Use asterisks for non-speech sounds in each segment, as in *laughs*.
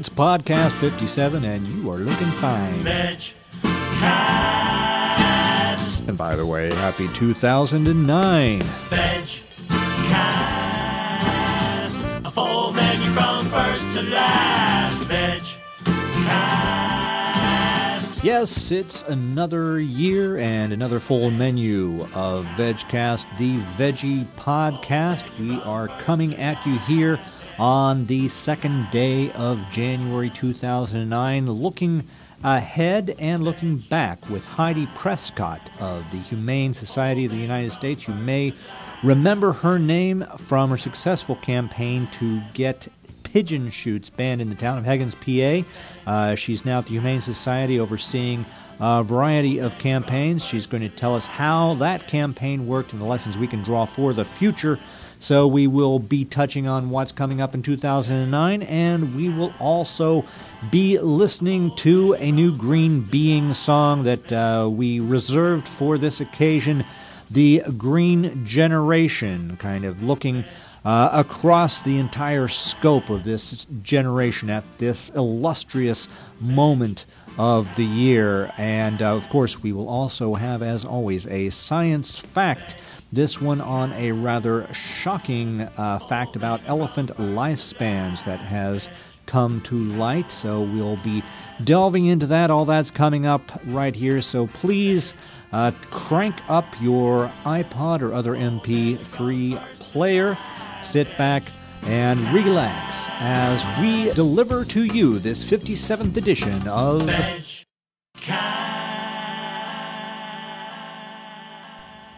It's podcast 57, and you are looking fine. Vegcast. And by the way, happy 2009. Vegcast. A full menu from first to last. Vegcast. Yes, it's another year and another full menu of VegCast, the Veggie Podcast. We are coming at you here on the second day of January 2009, looking ahead and looking back with Heidi Prescott of the Humane Society of the United States. You may remember her name from her successful campaign to get pigeon shoots banned in the town of Hegins, PA. Uh, she's now at the Humane Society overseeing a variety of campaigns. She's going to tell us how that campaign worked and the lessons we can draw for the future. So we will be touching on what's coming up in 2009, and we will also be listening to a new Green Being song that uh, we reserved for this occasion, the Green Generation, kind of looking uh, across the entire scope of this generation at this illustrious moment of the year. And uh, of course, we will also have, as always, a science fact. This one on a rather shocking uh, fact about elephant lifespans that has come to light. So we'll be delving into that. All that's coming up right here. So please uh, crank up your iPod or other MP3 player sit back and relax as we deliver to you this 57th edition of.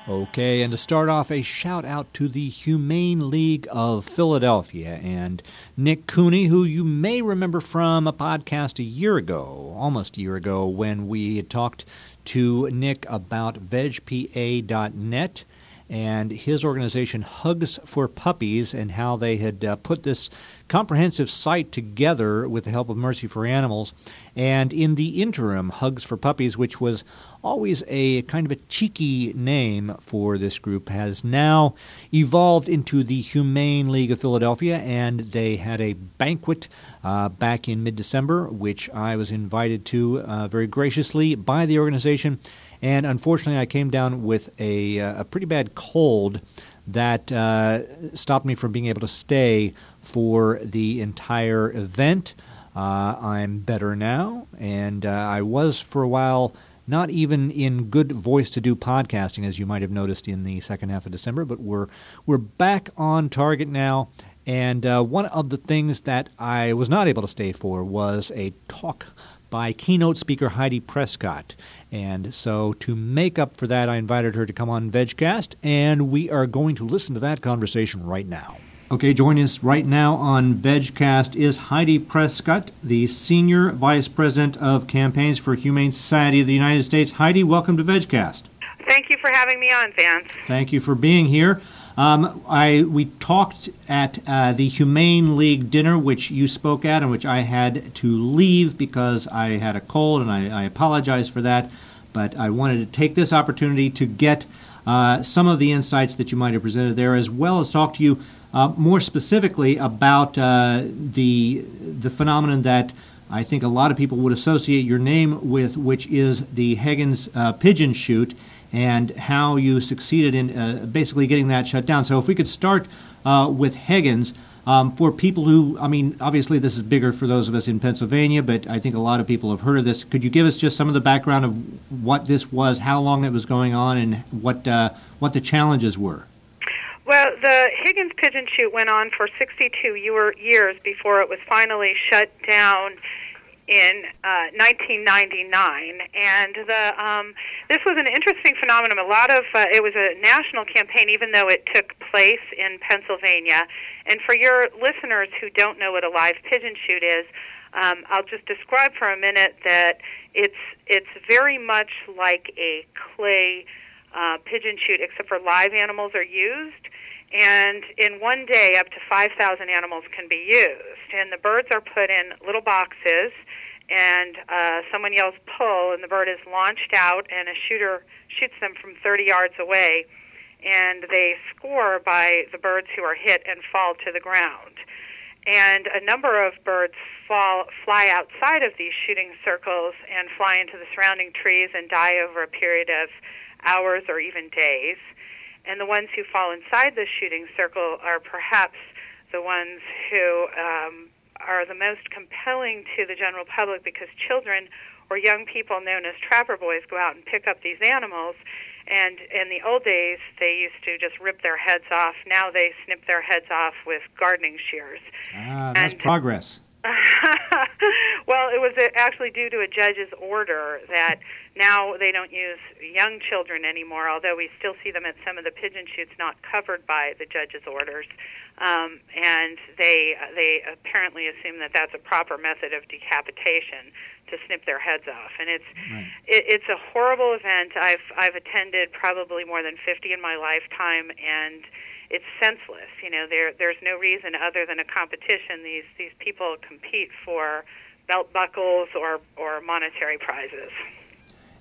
Okay, and to start off, a shout out to the Humane League of Philadelphia and Nick Cooney, who you may remember from a podcast a year ago, almost a year ago, when we had talked to Nick about vegpa.net and his organization Hugs for Puppies and how they had uh, put this comprehensive site together with the help of Mercy for Animals. And in the interim, Hugs for Puppies, which was always a kind of a cheeky name for this group, has now evolved into the Humane League of Philadelphia, and they had a banquet uh, back in mid December, which I was invited to uh, very graciously by the organization. And unfortunately, I came down with a, uh, a pretty bad cold that uh, stopped me from being able to stay for the entire event. Uh, I'm better now, and uh, I was for a while not even in good voice to do podcasting, as you might have noticed in the second half of December. But we're we're back on target now, and uh, one of the things that I was not able to stay for was a talk by keynote speaker Heidi Prescott. And so, to make up for that, I invited her to come on VegCast, and we are going to listen to that conversation right now. Okay, joining us right now on VegCast is Heidi Prescott, the Senior Vice President of Campaigns for Humane Society of the United States. Heidi, welcome to VegCast. Thank you for having me on, Vance. Thank you for being here. Um, I we talked at uh, the Humane League dinner, which you spoke at, and which I had to leave because I had a cold, and I, I apologize for that. But I wanted to take this opportunity to get uh, some of the insights that you might have presented there, as well as talk to you uh, more specifically about uh, the the phenomenon that I think a lot of people would associate your name with, which is the Hegins uh, pigeon shoot and how you succeeded in uh, basically getting that shut down. So, if we could start uh, with Hegins, um, for people who, I mean, obviously this is bigger for those of us in Pennsylvania, but I think a lot of people have heard of this. Could you give us just some of the background of what this was, how long it was going on, and what uh, what the challenges were? Well, the Hegins pigeon shoot went on for 62 years before it was finally shut down in uh, 1999, and the um, this was an interesting phenomenon. A lot of uh, it was a national campaign, even though it took place in Pennsylvania. And for your listeners who don't know what a live pigeon shoot is, um, I'll just describe for a minute that it's it's very much like a clay uh, pigeon shoot, except for live animals are used. And in one day, up to 5,000 animals can be used. And the birds are put in little boxes, and uh, someone yells pull, and the bird is launched out, and a shooter shoots them from 30 yards away. And they score by the birds who are hit and fall to the ground. and a number of birds fall, fly outside of these shooting circles and fly into the surrounding trees and die over a period of hours or even days. And the ones who fall inside the shooting circle are perhaps the ones who um, are the most compelling to the general public because children or young people known as trapper boys go out and pick up these animals and in the old days, they used to just rip their heads off. Now they snip their heads off with gardening shears. Ah, that's And- progress. *laughs* well, it was actually due to a judge's order that now they don't use young children anymore, although we still see them at some of the pigeon shoots not covered by the judge's orders. Um, and they they apparently assume that that's a proper method of decapitation to snip their heads off, and it's Right. it, it's a horrible event. I've I've attended probably more than 50 in my lifetime, and it's senseless. You know, there there's no reason other than a competition. These these people compete for belt buckles or or monetary prizes.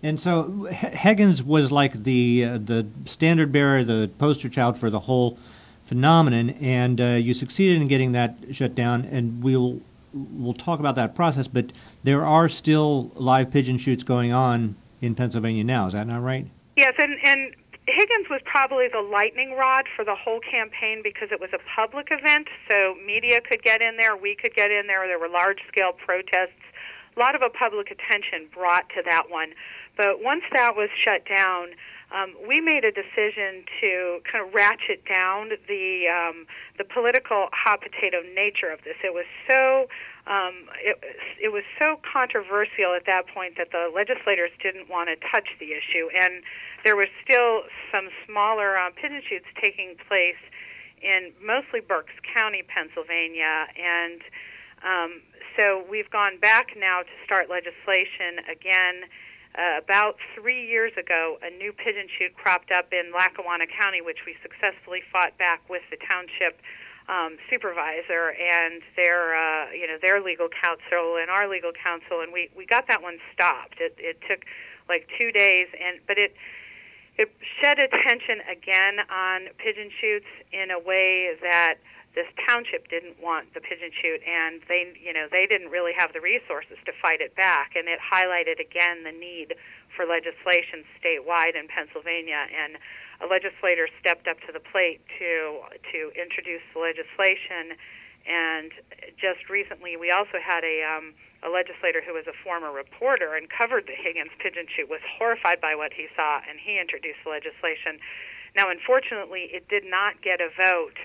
And so H- Hegins was like the uh, the standard bearer, the poster child for the whole phenomenon, and uh, you succeeded in getting that shut down. And we'll we'll talk about that process. But there are still live pigeon shoots going on in Pennsylvania now. Is that not right? Yes, and and Hegins was probably the lightning rod for the whole campaign because it was a public event, so media could get in there, we could get in there. There were large scale protests, a lot of a public attention brought to that one. But once that was shut down, um, we made a decision to kind of ratchet down the um, the political hot potato nature of this. It was so um, it, it was so controversial at that point that the legislators didn't want to touch the issue, and there was still some smaller uh, pigeon shoots taking place in mostly Berks County, Pennsylvania, and um, so we've gone back now to start legislation again. Uh, about three years ago, a new pigeon shoot cropped up in Lackawanna County, which we successfully fought back with the township um, supervisor and their, uh, you know, their legal counsel and our legal counsel, and we we got that one stopped. It it took like two days, and but it it shed attention again on pigeon shoots in a way that this township didn't want the pigeon shoot and they you know they didn't really have the resources to fight it back. And it highlighted again the need for legislation statewide in Pennsylvania. And a legislator stepped up to the plate to to introduce the legislation. And just recently we also had a um a legislator who was a former reporter and covered the Hegins pigeon shoot was horrified by what he saw and he introduced the legislation. Now unfortunately it did not get a vote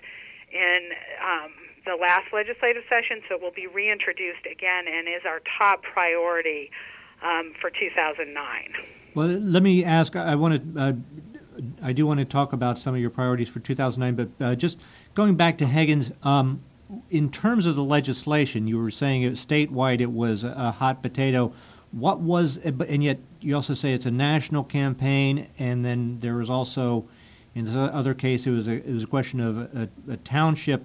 in um, the last legislative session, so it will be reintroduced again and is our top priority um, for 2009. Well, let me ask. I want to. Uh, I do want to talk about some of your priorities for 2009, but uh, just going back to Hegins, um, in terms of the legislation, you were saying it statewide it was a, hot potato. What was, and yet you also say it's a national campaign, and then there was also, in the other case, it was a, it was a question of a, a township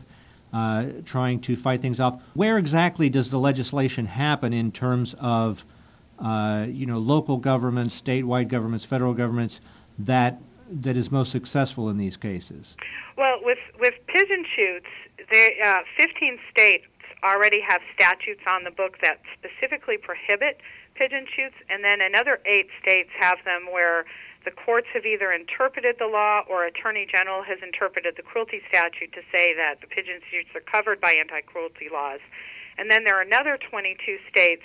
uh, trying to fight things off. Where exactly does the legislation happen in terms of, uh, you know, local governments, statewide governments, federal governments that that is most successful in these cases? Well, with with pigeon shoots, they, uh, 15 states already have statutes on the book that specifically prohibit pigeon shoots, and then another eight states have them where the courts have either interpreted the law or Attorney General has interpreted the cruelty statute to say that the pigeon shoots are covered by anti-cruelty laws. And then there are another 22 states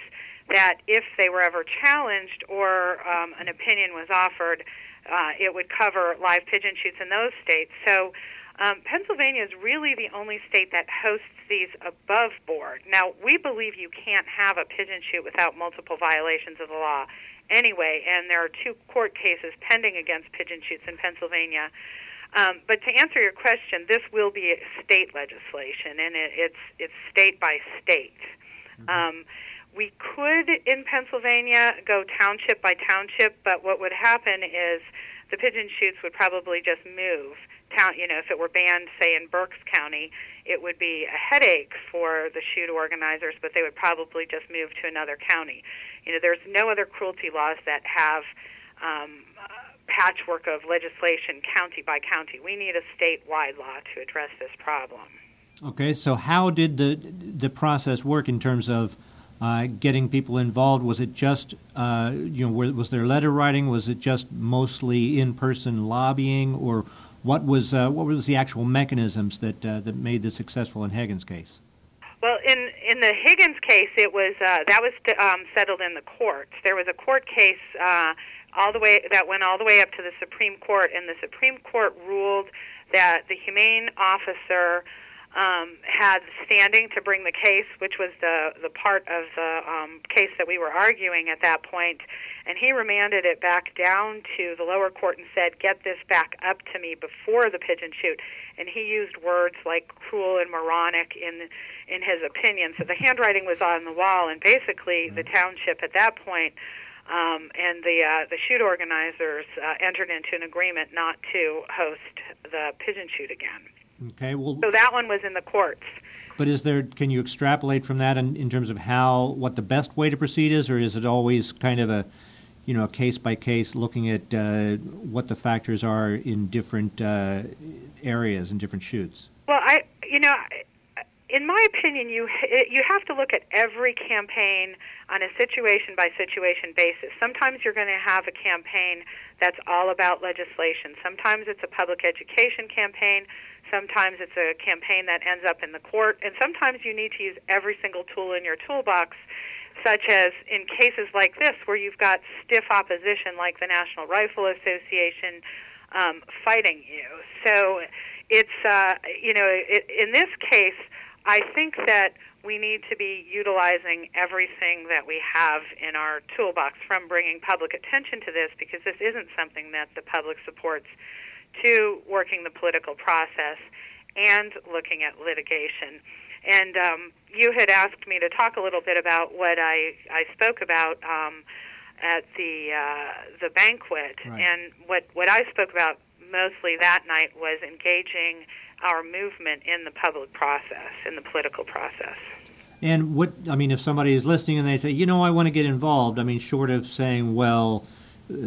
that, if they were ever challenged or um, an opinion was offered, uh, it would cover live pigeon shoots in those states. So um, Pennsylvania is really the only state that hosts these above board. Now, we believe you can't have a pigeon shoot without multiple violations of the law anyway, and there are two court cases pending against pigeon shoots in Pennsylvania. Um, but to answer your question, this will be state legislation, and it, it's it's state by state. Um, we could in Pennsylvania go township by township, but what would happen is the pigeon shoots would probably just move. Town, you know, if it were banned, say in Berks County, it would be a headache for the shoot organizers, but they would probably just move to another county. You know, there's no other cruelty laws that have um, patchwork of legislation county by county. We need a statewide law to address this problem. Okay, so how did the the process work in terms of uh, getting people involved? Was it just uh, you know was there letter writing? Was it just mostly in person lobbying, or what was uh, what was the actual mechanisms that uh, that made this successful in Hegins' case? Well, in in the Hegins case, it was uh, that was um, settled in the courts. There was a court case uh, all the way that went all the way up to the Supreme Court, and the Supreme Court ruled that the humane officer um, had standing to bring the case, which was the the part of the um, case that we were arguing at that point, and he remanded it back down to the lower court and said, "Get this back up to me before the pigeon shoot." And he used words like cruel and moronic in in his opinion. So the handwriting was on the wall, and basically the township at that point um, and the uh, the shoot organizers uh, entered into an agreement not to host the pigeon shoot again. Okay, well, so that one was in the courts. But is there? Can you extrapolate from that in, in terms of how what the best way to proceed is, or is it always kind of a you know, a case by case, looking at uh, what the factors are in different uh, areas and different shoots. Well, I, you know, in my opinion, you you have to look at every campaign on a situation by situation basis. Sometimes you're going to have a campaign that's all about legislation. Sometimes it's a public education campaign. Sometimes it's a campaign that ends up in the court, and sometimes you need to use every single tool in your toolbox such as in cases like this where you've got stiff opposition like the National Rifle Association um, fighting you. So it's, uh, you know, it, in this case, I think that we need to be utilizing everything that we have in our toolbox from bringing public attention to this because this isn't something that the public supports to working the political process and looking at litigation. And um, you had asked me to talk a little bit about what I, I spoke about um, at the uh, the banquet, right. and what what I spoke about mostly that night was engaging our movement in the public process, in the political process. And what I mean, if somebody is listening and they say, you know, I want to get involved, I mean, short of saying, well,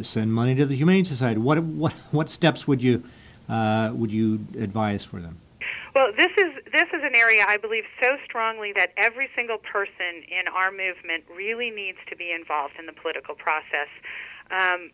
send money to the Humane Society, what what what steps would you uh, would you advise for them? Well, this is this is an area I believe so strongly that every single person in our movement really needs to be involved in the political process. Um,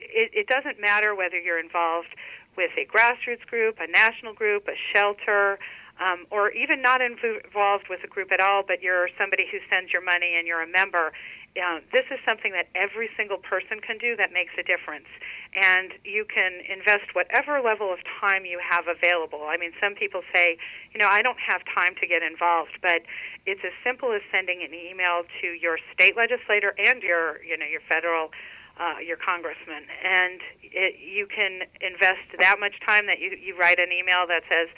it, it doesn't matter whether you're involved with a grassroots group, a national group, a shelter, um, or even not involved with a group at all, but you're somebody who sends your money and you're a member. Uh, this is something that every single person can do that makes a difference. And you can invest whatever level of time you have available. I mean, some people say, you know, I don't have time to get involved, but it's as simple as sending an email to your state legislator and your, you know, your federal uh, your congressman, and it, you can invest that much time that you, you write an email that says,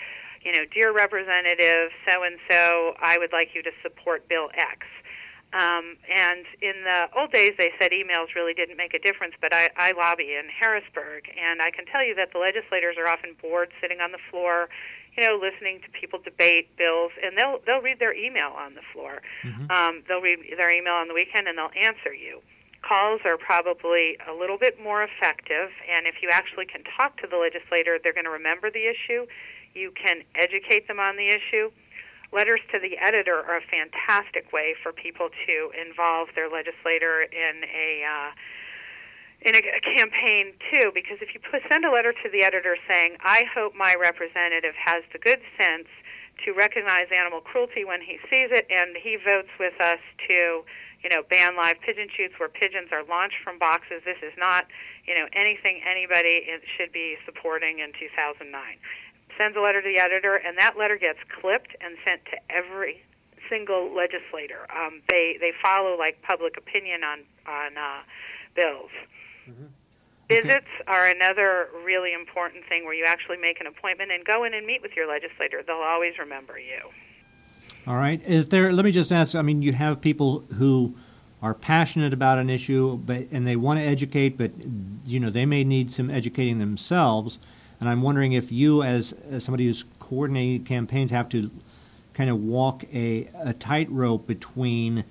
you know, dear Representative so and so, I would like you to support Bill X. Um, and in the old days, they said emails really didn't make a difference, but I, I lobby in Harrisburg, and I can tell you that the legislators are often bored sitting on the floor, you know, listening to people debate bills, and they'll they'll read their email on the floor. Mm-hmm. Um, they'll read their email on the weekend, and they'll answer you. Calls are probably a little bit more effective, and if you actually can talk to the legislator, they're going to remember the issue you can educate them on the issue. Letters to the editor are a fantastic way for people to involve their legislator in a uh, in a, campaign too. Because if you send a letter to the editor saying, "I hope my representative has the good sense to recognize animal cruelty when he sees it, and he votes with us to." you know, ban live pigeon shoots where pigeons are launched from boxes. This is not, you know, anything anybody should be supporting in 2009 sends a letter to the editor, and that letter gets clipped and sent to every single legislator. Um, they they follow like public opinion on on uh, bills. Mm-hmm. Visits are another really important thing where you actually make an appointment and go in and meet with your legislator. They'll always remember you. All right. Is there? Let me just ask. I mean, you have people who are passionate about an issue, but and they want to educate, but you know they may need some educating themselves. And I'm wondering if you, as, as somebody who's coordinating campaigns, have to kind of walk a, a tightrope between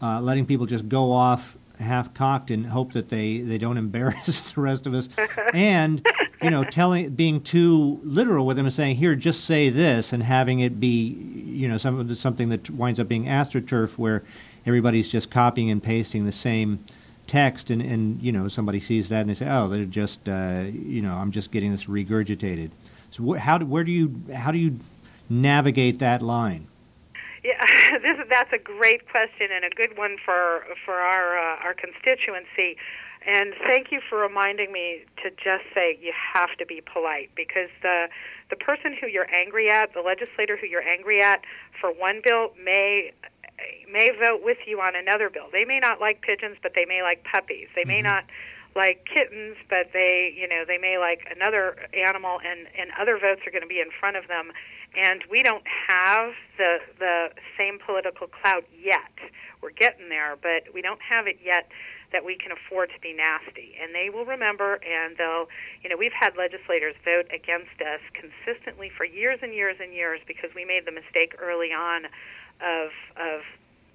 uh, letting people just go off half cocked and hope that they, they don't *laughs* embarrass the rest of us, *laughs* and you know, telling, being too literal with them and saying, "Here, just say this," and having it be, you know, some, something that winds up being astroturf, where everybody's just copying and pasting the same text, and, and you know, somebody sees that and they say, "Oh, they're just, uh, you know, I'm just getting this regurgitated." So, wh- how do, where do you, how do you navigate that line? Yeah, *laughs* this, that's a great question and a good one for for our uh, our constituency. And thank you for reminding me to just say you have to be polite because the the person who you're angry at, the legislator who you're angry at for one bill may may vote with you on another bill. They may not like pigeons, but they may like puppies. They may mm-hmm. not like kittens, but they, you know, they may like another animal, and and other votes are going to be in front of them. And we don't have the the same political clout yet. We're getting there, but we don't have it yet that we can afford to be nasty. And they will remember, and they'll, you know, we've had legislators vote against us consistently for years and years and years because we made the mistake early on of of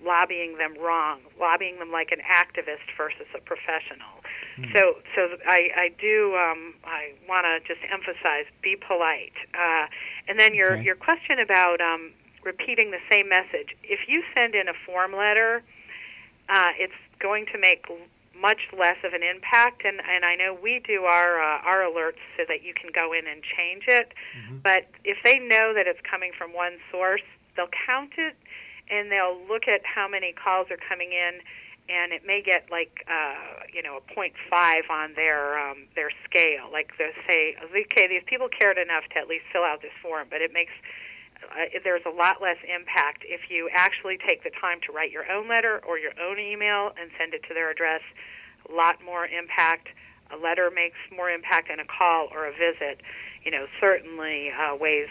lobbying them wrong, lobbying them like an activist versus a professional. Mm. So, so I, I do, um, I want to just emphasize, be polite. Uh, and then your Okay. your question about um, repeating the same message. If you send in a form letter, uh, it's going to make much less of an impact. And, and I know we do our uh, our alerts so that you can go in and change it. But if they know that it's coming from one source, they'll count it and they'll look at how many calls are coming in. And it may get like uh, you know a point five on their um, their scale. Like they say, okay, these people cared enough to at least fill out this form, but it makes uh, there's a lot less impact if you actually take the time to write your own letter or your own email and send it to their address. A lot more impact. A letter makes more impact than a call or a visit. You know, certainly uh, weighs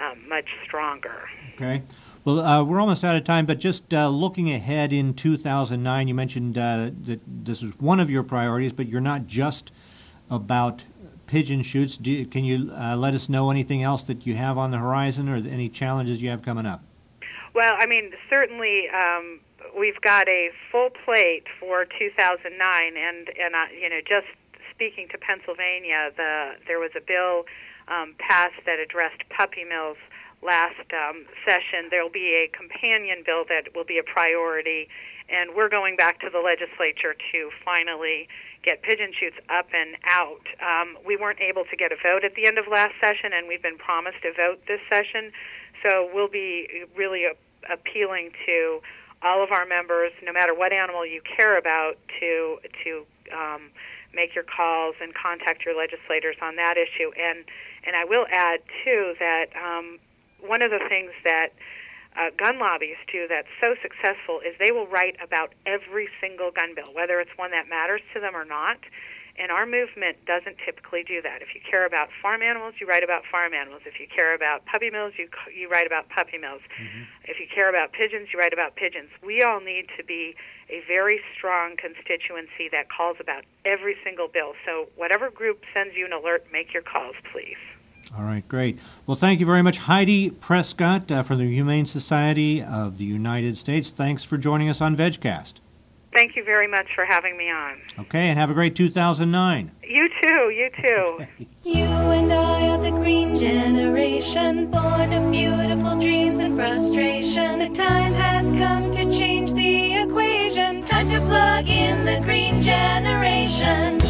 um, much stronger. Okay. Well, uh, we're almost out of time, but just uh, looking ahead in 2009, you mentioned uh, that this is one of your priorities, but you're not just about pigeon shoots. Do, can you uh, let us know anything else that you have on the horizon or any challenges you have coming up? Well, I mean, certainly um, we've got a full plate for 2009, and and uh, you know, just speaking to Pennsylvania, the there was a bill um, passed that addressed puppy mills last um, session. There will be a companion bill that will be a priority, and we're going back to the legislature to finally get pigeon shoots up and out. Um, we weren't able to get a vote at the end of last session, and we've been promised a vote this session. So we'll be really a- appealing to all of our members, no matter what animal you care about, to to um, make your calls and contact your legislators on that issue. And and I will add too that um, one of the things that uh, gun lobbyists do that's so successful is they will write about every single gun bill, whether it's one that matters to them or not. And our movement doesn't typically do that. If you care about farm animals, you write about farm animals. If you care about puppy mills, you you write about puppy mills. If you care about pigeons, you write about pigeons. We all need to be a very strong constituency that calls about every single bill. So whatever group sends you an alert, make your calls, please. All right, great. Well, thank you very much, Heidi Prescott uh, from the Humane Society of the United States. Thanks for joining us on VegCast. Thank you very much for having me on. Okay, and have a great 2009. You too, you too. *laughs* You and I are the green generation, born of beautiful dreams and frustration. The time has come to change the equation. Time to plug in the green generation.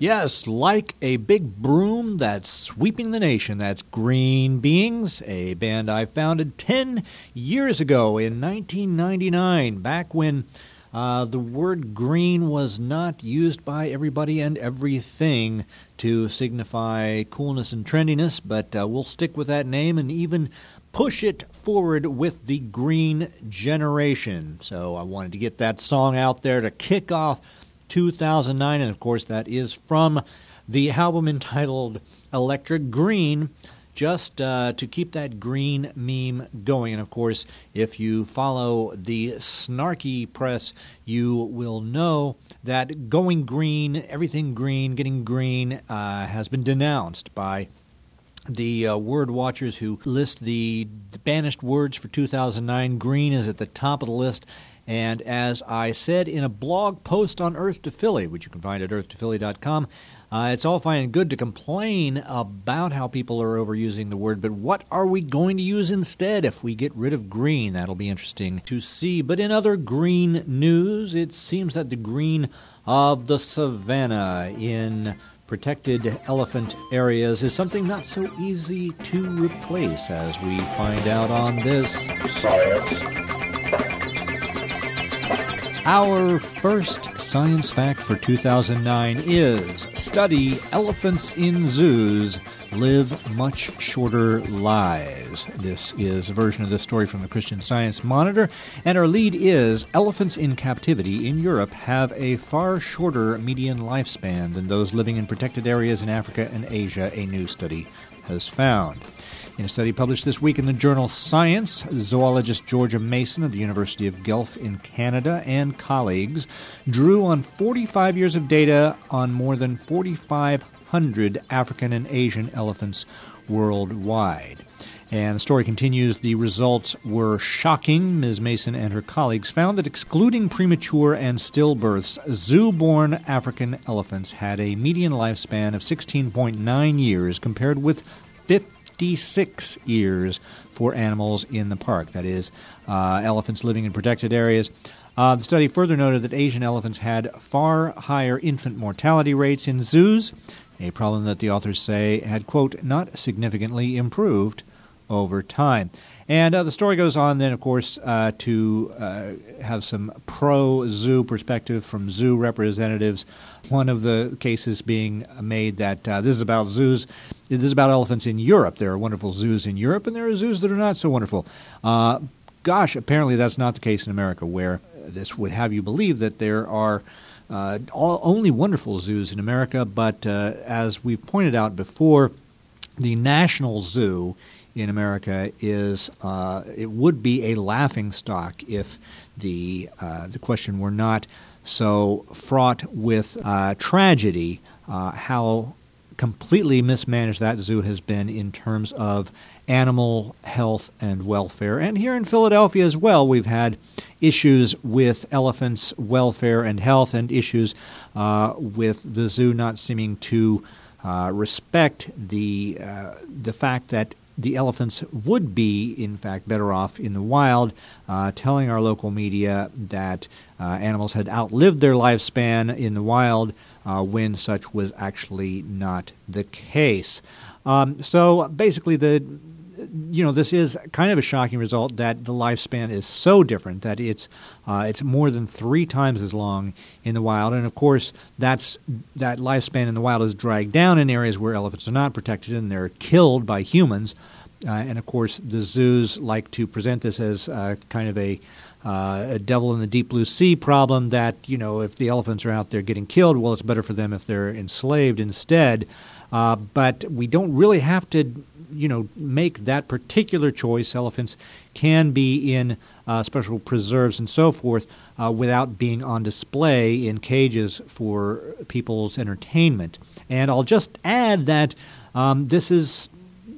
Yes, like a big broom that's sweeping the nation. That's Green Beings, a band I founded 10 years ago in 1999, back when uh, the word green was not used by everybody and everything to signify coolness and trendiness, but uh, we'll stick with that name and even push it forward with the Green Generation. So I wanted to get that song out there to kick off 2009, and of course, that is from the album entitled Electric Green. Just uh, to keep that green meme going. And of course, if you follow the snarky press, you will know that going green, everything green, getting green, uh, has been denounced by the uh, word watchers who list the banished words for 2009. Green is at the top of the list. And as I said in a blog post on Earth to Philly, which you can find at earth2philly.com, uh, it's all fine and good to complain about how people are overusing the word, but what are we going to use instead if we get rid of green? That'll be interesting to see. But in other green news, it seems that the green of the savannah in protected elephant areas is something not so easy to replace, as we find out on this Science. Our first science fact for 2009 is study elephants in zoos live much shorter lives. This is a version of the story from the Christian Science Monitor, and our lead is elephants in captivity in Europe have a far shorter median lifespan than those living in protected areas in Africa and Asia, a new study has found. In a study published this week in the journal Science, zoologist Georgia Mason of the University of Guelph in Canada and colleagues drew on 45 years of data on more than 4,500 African and Asian elephants worldwide. And the story continues the results were shocking. Ms. Mason and her colleagues found that excluding premature and stillbirths, zoo born African elephants had a median lifespan of 16.9 years compared with 56 years for animals in the park. That is, uh, elephants living in protected areas. Uh, the study further noted that Asian elephants had far higher infant mortality rates in zoos, a problem that the authors say had, quote, not significantly improved over time. And uh, the story goes on then, of course, uh, to uh, have some pro zoo perspective from zoo representatives. One of the cases being made that uh, this is about zoos, this is about elephants in Europe. There are wonderful zoos in Europe, and there are zoos that are not so wonderful. Uh, gosh, apparently that's not the case in America, where this would have you believe that there are. Uh, all, only wonderful zoos in America, but as we've pointed out before, the National Zoo in America is uh, it would be a laughing stock if the uh, the question were not so fraught with uh, tragedy. uh, how completely mismanaged that zoo has been in terms of animal health and welfare, and here in Philadelphia as well, we've had issues with elephants' welfare and health, and issues uh, with the zoo not seeming to uh, respect the uh, the fact that the elephants would be, in fact, better off in the wild, uh, telling our local media that uh, animals had outlived their lifespan in the wild uh, when such was actually not the case. Um, so basically, the you know this is kind of a shocking result that the lifespan is so different that it's uh, it's more than three times as long in the wild, and of course that's that lifespan in the wild is dragged down in areas where elephants are not protected and they're killed by humans. Uh, and of course, the zoos like to present this as uh, kind of a uh, a devil in the deep blue sea problem that you know if the elephants are out there getting killed, well, it's better for them if they're enslaved instead. Uh, but we don't really have to, you know, make that particular choice. Elephants can be in uh, special preserves and so forth uh, without being on display in cages for people's entertainment. And I'll just add that um, this is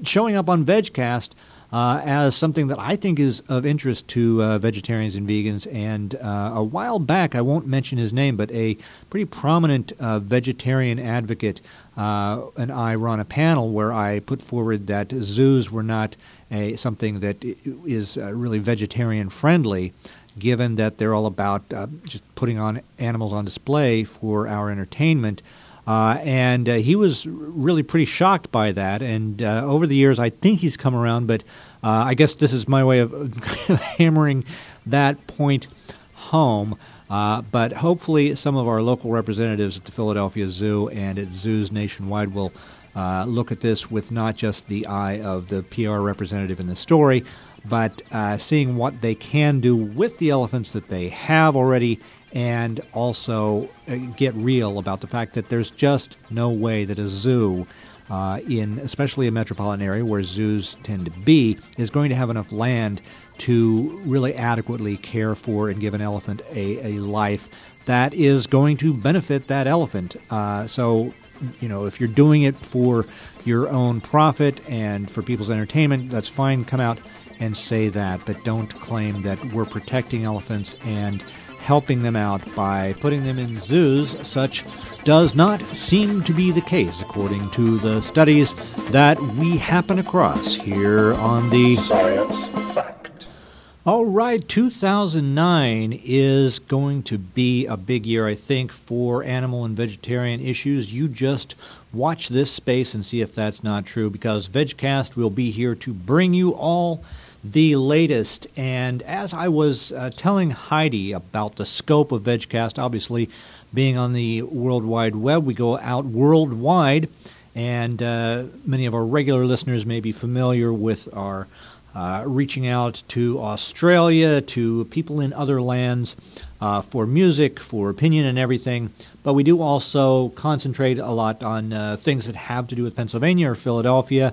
showing up on VegCast uh, as something that I think is of interest to uh, vegetarians and vegans. And uh, a while back, I won't mention his name, but a pretty prominent uh, vegetarian advocate uh, and I were on a panel where I put forward that zoos were not a, something that is uh, really vegetarian friendly. Given that they're all about just putting on animals on display for our entertainment, Uh, and uh, he was really pretty shocked by that. And uh, over the years, I think he's come around, but uh, I guess this is my way of *laughs* hammering that point home. Uh, but hopefully, some of our local representatives at the Philadelphia Zoo and at zoos nationwide will uh, look at this with not just the eye of the PR representative in the story, but seeing what they can do with the elephants that they have already and also uh, get real about the fact that there's just no way that a zoo uh, in especially a metropolitan area where zoos tend to be is going to have enough land to really adequately care for and give an elephant a, a life that is going to benefit that elephant. Uh, so, you know, if you're doing it for your own profit and for people's entertainment, that's fine. Come out and say that, but don't claim that we're protecting elephants and helping them out by putting them in zoos. Such does not seem to be the case, according to the studies that we happen across here on the Science Fact. all right, 2009 is going to be a big year, I think, for animal and vegetarian issues. You just watch this space and see if that's not true, because VegCast will be here to bring you all the latest. And as I was uh, telling Heidi about the scope of VegCast, obviously being on the World Wide Web, we go out worldwide, and uh, many of our regular listeners may be familiar with our uh, reaching out to Australia, to people in other lands uh, for music, for opinion, and everything. But we do also concentrate a lot on uh, things that have to do with Pennsylvania or Philadelphia.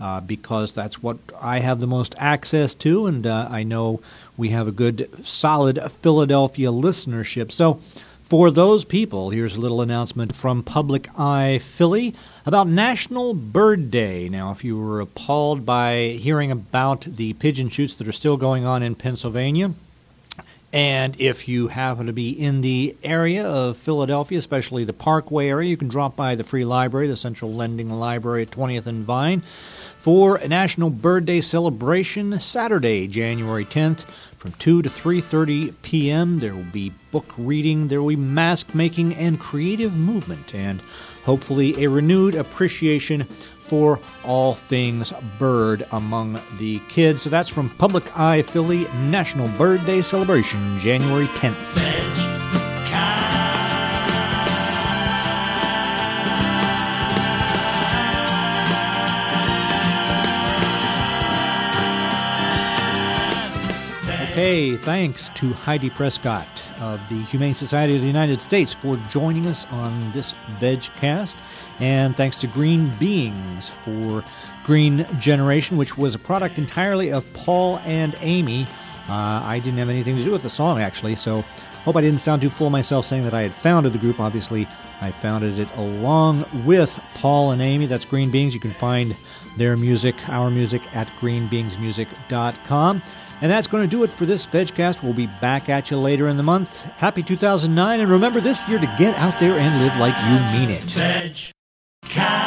Uh, because that's what I have the most access to, and uh, I know we have a good, solid Philadelphia listenership. So, for those people, here's a little announcement from Public Eye Philly about National Bird Day. Now, if you were appalled by hearing about the pigeon shoots that are still going on in Pennsylvania, and if you happen to be in the area of Philadelphia, especially the Parkway area, you can drop by the Free Library, the Central Lending Library at 20th and Vine, for a National Bird Day celebration Saturday, January 10th from 2 to 3:30 p.m. There will be book reading, there will be mask making and creative movement and hopefully a renewed appreciation for all things bird among the kids. So that's from Public Eye Philly National Bird Day celebration January 10th. Okay, thanks to Heidi Prescott of the Humane Society of the United States for joining us on this VegCast. And thanks to Green Beings for Green Generation, which was a product entirely of Paul and Amy. Uh, I didn't have anything to do with the song, actually, so hope I didn't sound too full myself saying that I had founded the group. Obviously, I founded it along with Paul and Amy. That's Green Beings. You can find their music, our music, at greenbeingsmusic.com. And that's going to do it for this VegCast. We'll be back at you later in the month. Happy 2009, and remember this year to get out there and live like you mean it. Veg.